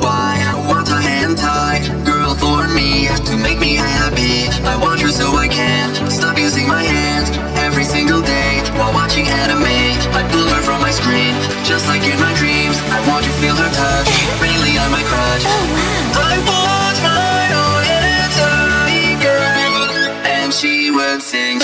why I want a hentai girl for me to make me happy. I want her so I can stop using my hands every single day while watching anime. I pull her from my screen just like in my dreams. I want to feel her touch really on my crotch. Oh, I want my own hentai girl, and she would sing.